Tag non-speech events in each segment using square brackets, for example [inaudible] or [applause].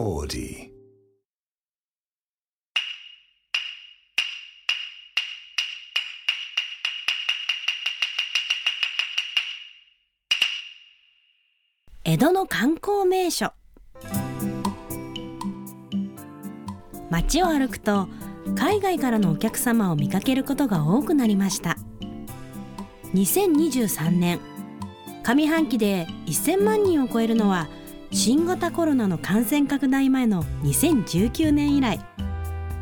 Audi. 江戸の観光名所街を歩くと海外からのお客様を見かけることが多くなりました2023年上半期で1000万人を超えるのは新型コロナの感染拡大前の2019年以来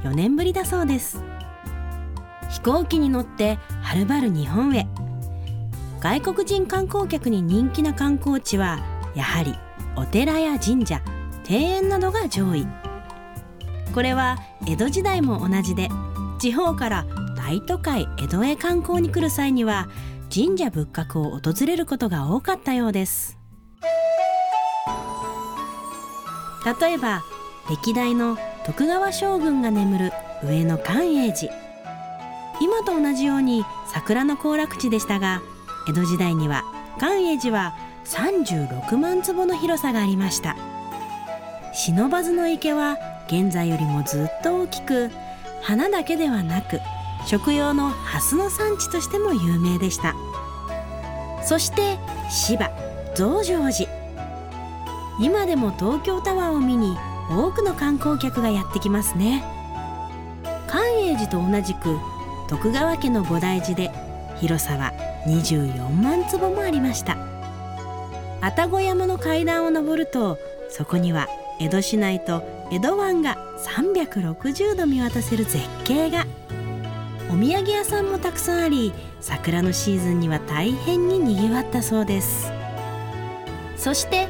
4年ぶりだそうです。飛行機に乗ってはるばる日本へ。外国人観光客に人気な観光地はやはりお寺や神社庭園などが上位。これは江戸時代も同じで地方から大都会江戸へ観光に来る際には神社仏閣を訪れることが多かったようです。例えば歴代の徳川将軍が眠る上野寛永寺。今と同じように桜の行楽地でしたが江戸時代には寛永寺は36万坪の広さがありました。不忍池は現在よりもずっと大きく花だけではなく食用の蓮の産地としても有名でした。そして芝増上寺。今でも東京タワーを見に多くの観光客がやってきますね。寛永寺と同じく徳川家の菩提寺で広さは24万坪もありました。愛宕山の階段を登るとそこには江戸市内と江戸湾が360度見渡せる絶景が。お土産屋さんもたくさんあり桜のシーズンには大変ににぎわったそうです。そして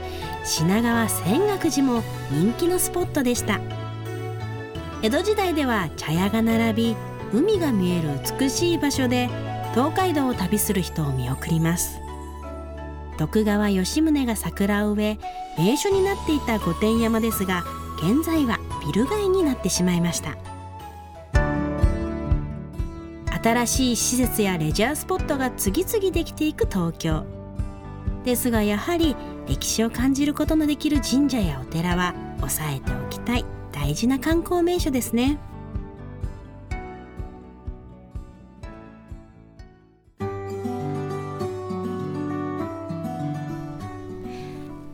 品川泉岳寺も人気のスポットでした。江戸時代では茶屋が並び海が見える美しい場所で東海道を旅する人を見送ります。徳川吉宗が桜を植え名所になっていた御殿山ですが現在はビル街になってしまいました。新しい施設やレジャースポットが次々できていく東京。ですがやはり歴史を感じることのできる神社やお寺は押さえておきたい大事な観光名所ですね。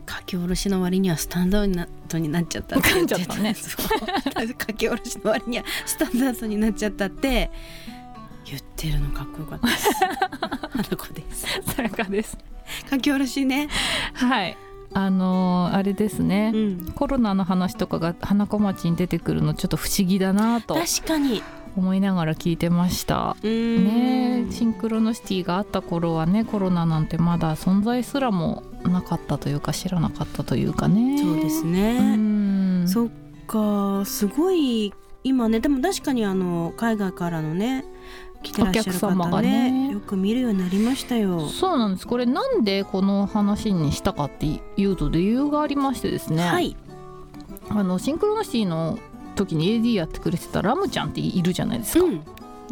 書き下ろしの割にはスタンダードになっちゃったって噛んじゃったね [laughs] 書き下ろしの割にはスタンダードになっちゃったって言ってるのかっこよかったです。[laughs] 花子です。さやかです [laughs] 書き下ろしね。はい。あのーあれですね、うん。コロナの話とかが花子町に出てくるのちょっと不思議だなと確かに。思いながら聞いてました。ねシンクロノシティがあった頃はねコロナなんてまだ存在すらもなかったというか知らなかったというかね。そうですうね、ん。そっかすごい今ねでも確かにあの海外からのね来てらっしゃるお客様方がね。ねよく見るようになりましたよ。そうなんです。これなんでこの話にしたかっていうと理由がありましてですね、はい、あのシンクロノシティの時に AD やってくれてたラムちゃんっているじゃないですか、う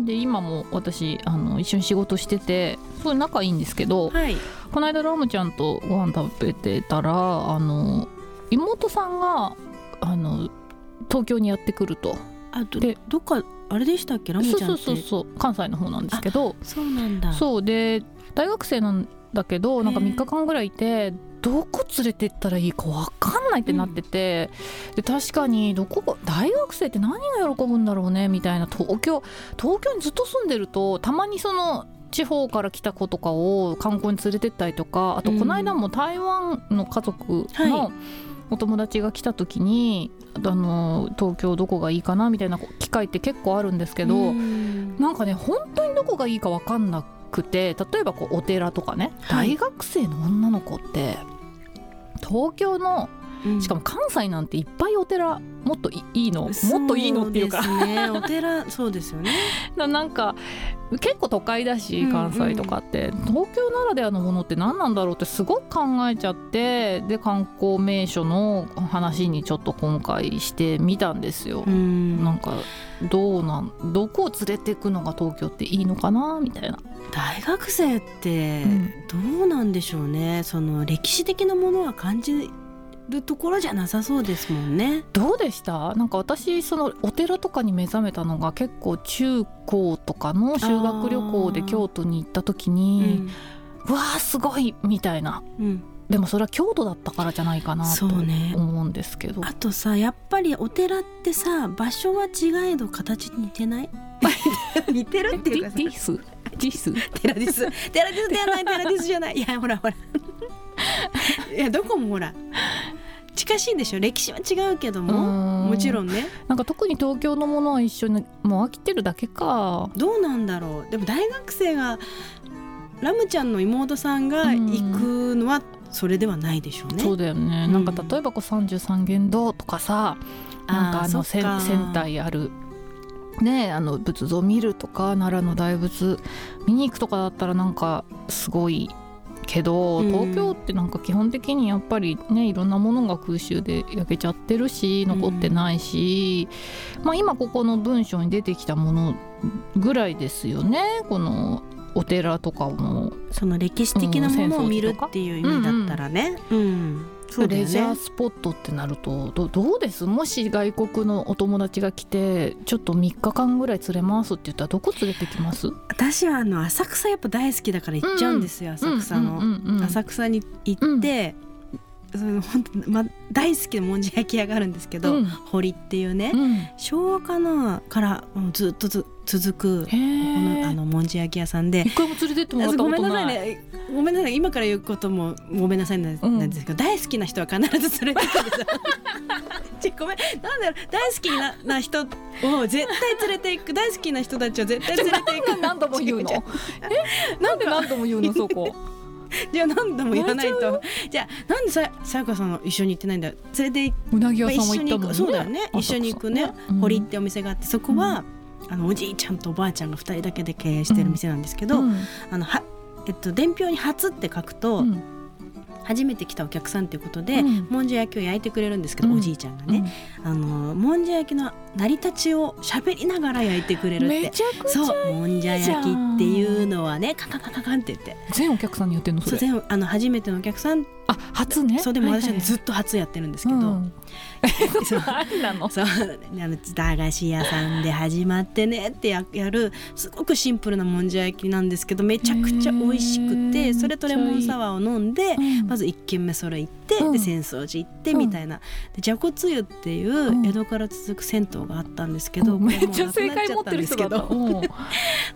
ん、で今も私あの一緒に仕事しててすごい仲いいんですけど、はい、この間ラムちゃんとご飯食べてたらあの妹さんがあの東京にやってくるとあどでどっかあれでしたっけ？ラムちゃんって。そうそうそうそう。関西の方なんですけど。そうなんだ。そう。で大学生なんだけどなんかへえ3日間ぐらいいてどこ連れてったらいいか分かんないってなってて、で確かにどこ大学生って何が喜ぶんだろうねみたいな。東京東京にずっと住んでるとたまにその地方から来た子とかを観光に連れてったりとかあとうん。この間も台湾の家族はい。のお友達が来た時に、あの東京どこがいいかなみたいな機会って結構あるんですけど、うん。なんかね本当にどこがいいか分かんなくて例えばこうお寺とかね、はい。大学生の女の子って東京のうんしかも関西なんていっぱいお寺もっといいいの？もっといいのっていうか。ねお寺 [laughs] そうですよね。ななんか結構都会だしうんうん。関西とかって、東京ならではのものって何なんだろうってすごく考えちゃってで観光名所の話にちょっと今回してみたんですよ。うん。なんかどうなんどこを連れていくのが東京っていいのかなみたいな。大学生ってうん。どうなんでしょうね、その歴史的なものは感じるところじゃなさそうですもんね。どうでした？なんか私そのお寺とかに目覚めたのが結構中高とかの修学旅行で京都に行った時にうわーすごいみたいな。うん。でもそれは京都だったからじゃないかなと思うんですけど、あとさやっぱりお寺ってさ場所は違えど形似てない？[laughs] 似てるっていうかさ。ディス？ディス？テラディス。テラディスではないテラディスじゃない。いやほらほらいやどこもほら近しいでしょ？歴史は違うけどもももちろんね。なんか特に東京のものは一緒にもう飽きてるだけか。どうなんだろう。でも大学生がラムちゃんの妹さんが行くのはそれではないでしょうね。そうだよね、うん。なんか例えばこう33元堂とかさなんかあの仙台あるねあの仏像見るとか奈良の大仏見に行くとかだったらなんかすごいけどうん東京ってなんか基本的にやっぱりねいろんなものが空襲で焼けちゃってるし残ってないし、まあ今ここの文章に出てきたものぐらいですよねこのお寺とかも。その歴史的なものを見るっていう意味だったらね。うん。そうだよレジャーね。スポットってなるとどどうです？もし外国のお友達が来てちょっと3日間ぐらい連れますって言ったらどこ連れてきます？私はあの浅草やっぱ大好きだから行っちゃうんですよ、浅草の。うんうんうん浅草に行って、その本当ま大好きなもんじ焼き屋があるんですけど、うん。堀っていうね、うん。昭和かなからずっとず続くこへのあえのもんじ焼き屋さんで。一回も連れてってもらったことない。なさいね。ごめんなさい今から言うこともごめんなさいなんですけど、大好きな人は必ず連れてくるんですよちごめん。なんだろう大好きなな人を絶対連れていく大好きな人たちを絶対連れていく。[laughs] 何度も言うの？[laughs] え？なんで何度も言うのそこ？[laughs] じゃあ何度も言わないと。じゃあなんでささやかさん一緒に行ってないんだ？よ連れて行うなぎまあ屋さんも行行ったもんね。く。そうだよね。一緒に行くね、うん堀ってお店があってそこは、あのおじいちゃんとおばあちゃんが2人だけで経営してる店なんですけど、うん。あのはえっと伝票に「初」って書くと、うん。初めて来たお客さんっていうことで、うん。もんじゃ焼きを焼いてくれるんですけど、うん。おじいちゃんがね、あのもんじゃ焼きの成り立ちを喋りながら焼いてくれるって。そうもんじゃ焼きっていうのはねカカカカカンって言って。全お客さんに言ってんのそれ。そう全部あの初めてのお客さん。あ初ね？そうでも私はずっと初やってるんですけど、[laughs] そう。何なの？そう。あの駄菓子屋さんで始まってねってややるすごくシンプルなもんじゃ焼きなんですけどめちゃくちゃ美味しくへてーそれとレモンサワーを飲んでうんまず1軒目それ行って、うん。で浅草寺行ってうんみたいな、でじゃこつゆっていううん。江戸から続く銭湯があったんですけど、めっちゃ正解持ってる人だっ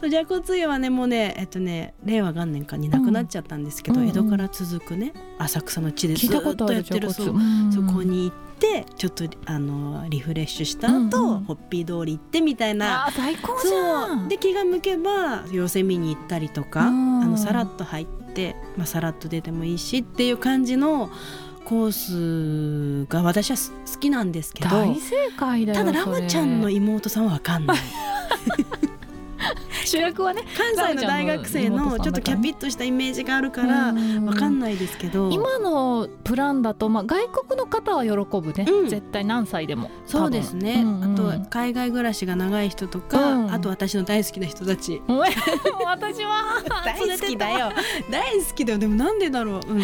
たじゃこつゆはねもうねえっとね令和元年かになくなっちゃったんですけど、江戸から続くね浅草の地でずっとやってるそそこに行ってちょっとあのリフレッシュした後、うんうんホッピー通り行ってみたいな最高じゃそうんで気が向けば寄せ見に行ったりとか、うんあのさらっと入って、まあ、さらっと出てもいいしっていう感じのコースが私はす好きなんですけど大正解だよただラムちゃんの妹さんは分かんない [laughs] 主役はね関西の大学生のちょっとキャピッとしたイメージがあるから分かんないですけど。今のプランだと、まあ、外国の方は喜ぶね、うん。絶対何歳でもそうですね、うんうん。あと海外暮らしが長い人とか、うん。あと私の大好きな人たち。私は [laughs] 大好きだよ。大好きだよ。でもなんでだろう、うん、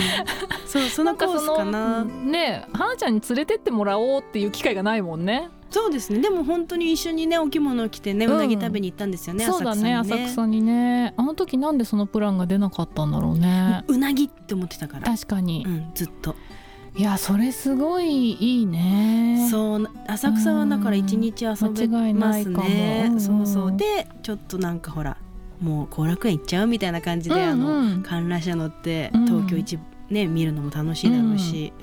そうそのコースかな。ねえ花ちゃんに連れてってもらおうっていう機会がないもんねそうですね。でも本当に一緒にねお着物を着てねうん。うなぎ食べに行ったんですよね、そうだね浅草にね。あの時なんでそのプランが出なかったんだろうね。うなぎって思ってたから、確かに、うん、ずっと。いやそれすごいいいね。そう浅草はだから一日遊べ間違いますねうん。そうそう。でちょっとなんかほらもう後楽園行っちゃうみたいな感じで、あうんうん。の観覧車乗ってうん。東京一、ね見るのも楽しいだろうし、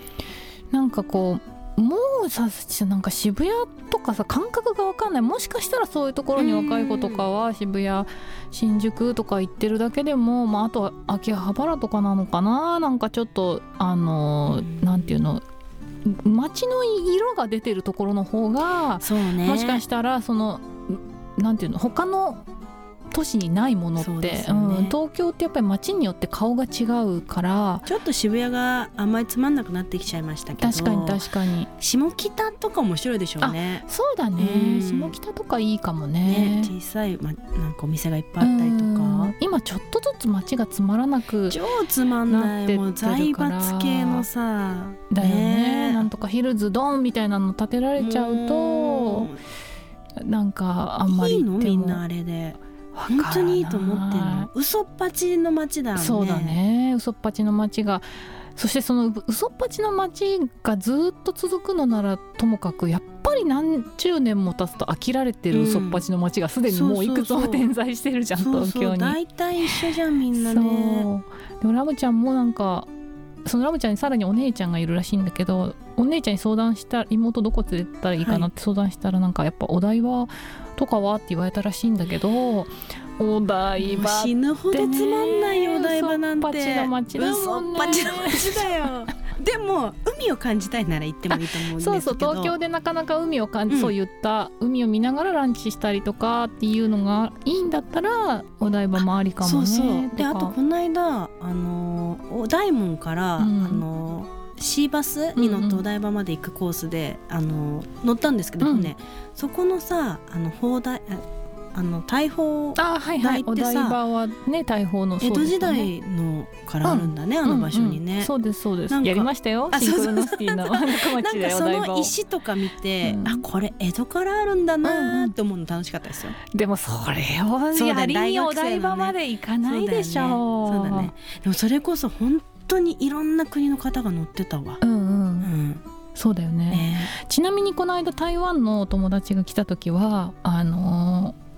なんかこうもうさなんか渋谷とかさ感覚が分かんない。もしかしたらそういうところに若い子とかは渋谷新宿とか行ってるだけでも、まあ、あとは秋葉原とかなのかななんかちょっとあのうんなんていうの街の色が出てるところの方がねもしかしたらそのなんていうの他の都市にないものって、ね。うん、東京ってやっぱり街によって顔が違うから。ちょっと渋谷があんまりつまんなくなってきちゃいましたけど確かに確かに。下北とか面白いでしょうね。そうだね。うん。下北とかいいかもね。ね小さい、ま、なんかお店がいっぱいあったりとうかん。今ちょっとずつ街がつまらなく超つまんない。もう財閥系のさだよねねなんとかヒルズドンみたいなの建てら。れちゃうとなんかあんまりいいのみんなあれで本当にいいと思ってんの。嘘っぱちの街だね。そうだね。嘘っぱちの街が。そしてその嘘っぱちの街がずっと続くのならともかくやっぱり何十年も経つと飽きられてる嘘っぱちの街がすでにもういくつも点在してるじゃん東京に。大体一緒じゃんみんなね。そう。でもラムちゃんもなんかそのラムちゃんにさらにお姉ちゃんがいるらしいんだけどお姉ちゃんに相談した妹どこ連れてったらいいかなって相談したらなんかやっぱお台場とかはって言われたらしいんだけどお台場死ぬほどつまんないよお台場なんて。嘘っぱちの街だもんね嘘っぱちの街だよ。でも海を感じたいなら行ってもいいと思うんですけど。そうそう東京でなかなか海を感じ、うんそういった海を見ながらランチしたりとかっていうのがいいんだったらお台場もありかもね。そうそう。でかあとこの間あのお大門から、うん。あのシーバスに乗ってお台場まで行くコースで、あの乗ったんですけど、うんねそこのさあの砲台ああの大砲あはいはい。お台ってさ台場はね大砲の江戸時代のからあるんだね、あの場所にね。うんうん。そうですそうです。やりましたよ。あシンクロノシティの中 [laughs] なんかその石とか見て、うん。あこれ江戸からあるんだなーって思うの楽しかったですよ。でもそれをやりにお台場まで行かないでしょそうだね。そうだね。でもそれこそ本当にいろんな国の方が乗ってたわ。うんううん。んそうだよね。ね。ちなみにこの間台湾のお友達が来た時はあのー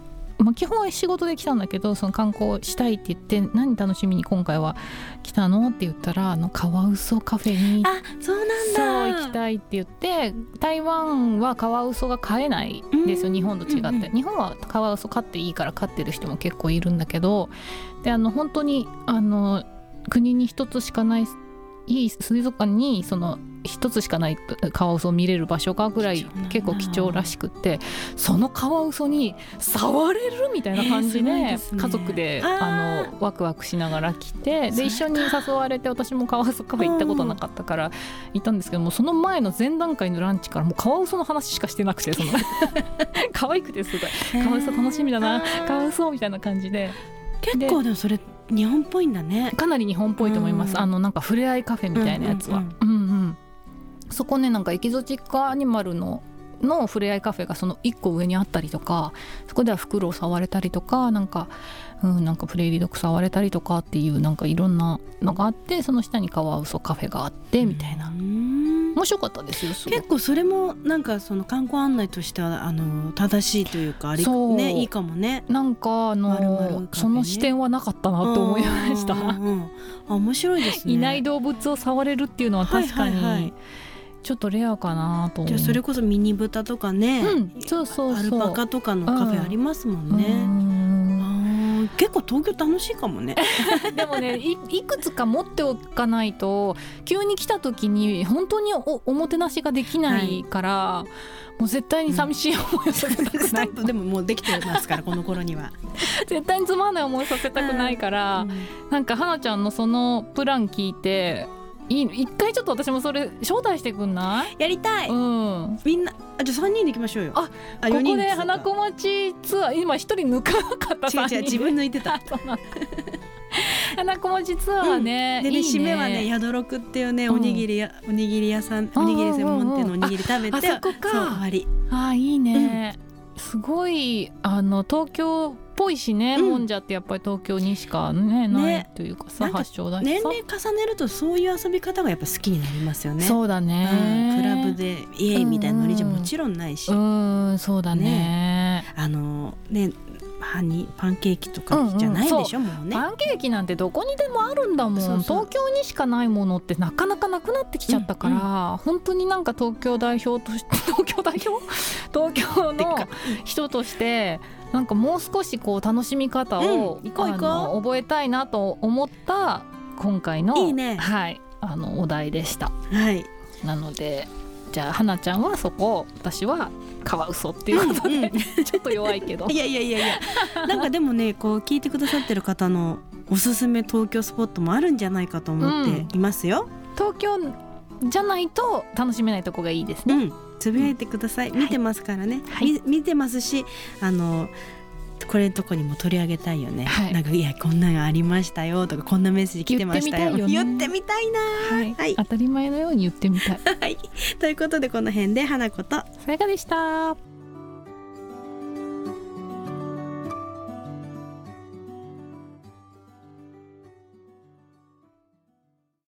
まあ、基本は仕事で来たんだけどその観光したいって言って何楽しみに今回は来たのって言ったらあのカワウソカフェにあそうなんだ。そう行きたいって言って台湾はカワウソが飼えないんですようん。日本と違って、うんうん日本はカワウソ飼っていいから飼ってる人も結構いるんだけどであの本当にあの国に一つしかないいい水族館にその一つしかないカワウソを見れる場所がぐらい結構貴重らしくってそのカワウソに触れるみたいな感じで,、家族であのワクワクしながら来てで一緒に誘われて私もカワウソカフェ行ったことなかったから行ったんですけどもその前の前段階のランチからもうカワウソの話しかしてなくてその。[laughs] 可愛くてすごい。カワウソ楽しみだな。カワウソみたいな感じで結構でもそれ日本っぽいんだね。かなり日本っぽいと思います、うん。あのなんか触れ合いカフェみたいなやつは、ううんんうん。そこねなんかエキゾチックアニマルのの触れ合いカフェがその1個上にあったりとかそこではフクロウ触れたりとかなんか,、うん、なんかプレーリードッグ触れたりとかっていうなんかいろんなのがあってその下にカワウソカフェがあってみたいな、うん面白かったですよ結構それもなんかその観光案内としてはあの正しいというかありそうねいいかもね。なんかあ丸々カフェねのその視点はなかったなと思いました。うんうんうんあ面白いですね。いない動物を触れるっていうのは確かはいはいはいにちょっとレアかなと。じゃあそれこそミニ豚とかね、うんそうそうアルパカとかのカフェありますもんね。うんあー結構東京楽しいかもね。[laughs] でもねいいくつか持っておかないと急に来た時に本当におおもてなしができないから、もう絶対に寂しい思いをさせたくない、ンプでももうできてますからこの頃には。[laughs] 絶対につまんない思いさせたくないから、なんか花ちゃんのそのプラン聞いていい一回ちょっと私もそれ招待してくんない、やりたい。うん、みんなあじゃあ三人で行きましょうよ。ああここで花子町ツアー今一人抜かなかった3人違う違う自分抜いてた。[laughs] 花子町ツアーね、でねいいね。締めはね宿六っていうねうん。おにぎりや、おにぎり屋さんおにぎり専門店のおにぎり食べてああそこか。そう終わり。あーいいね、すごいあの東京っぽいしね、うん。もんじゃってやっぱり東京にしかねないねというかさ発祥だしさ。年齢重ねるとそういう遊び方がやっぱ好きになりますよね。そうだうんね、クラブでイエイみたいなノリじゃもちろんないし、うんそうだね。あのねハニーパンケーキとかじゃないでしょ、もうね。パンケーキなんてどこにでもあるんだもん。東京にしかないものってなかなかなくなってきちゃったから、本当になんか東京代表として [laughs] 東京代表？[laughs] 東京の人としてなんかもう少しこう楽しみ方を、うん。覚えたいなと思った今回のいいね。はい、あのお題でした。はい。なのでじゃあ花ちゃんはそこ私はカワウソっていうことで、うんうんちょっと弱いけどいやいやいやいやなんかでもねこう聞いてくださってる方のおすすめ東京スポットもあるんじゃないかと思っていますよ。東京じゃないと楽しめないとこがいいですね、うん、つぶやいてください。見てますからね。はいみ見てますし、あの。これとこにも取り上げたいよね、はい。なんかいやこんなのありましたよとかこんなメッセージ来てましたよ。言ってみたいよね。言ってみたいな。はい。はい。当たり前のように言ってみたい。[laughs] はい。ということでこの辺で花子と。さやかでした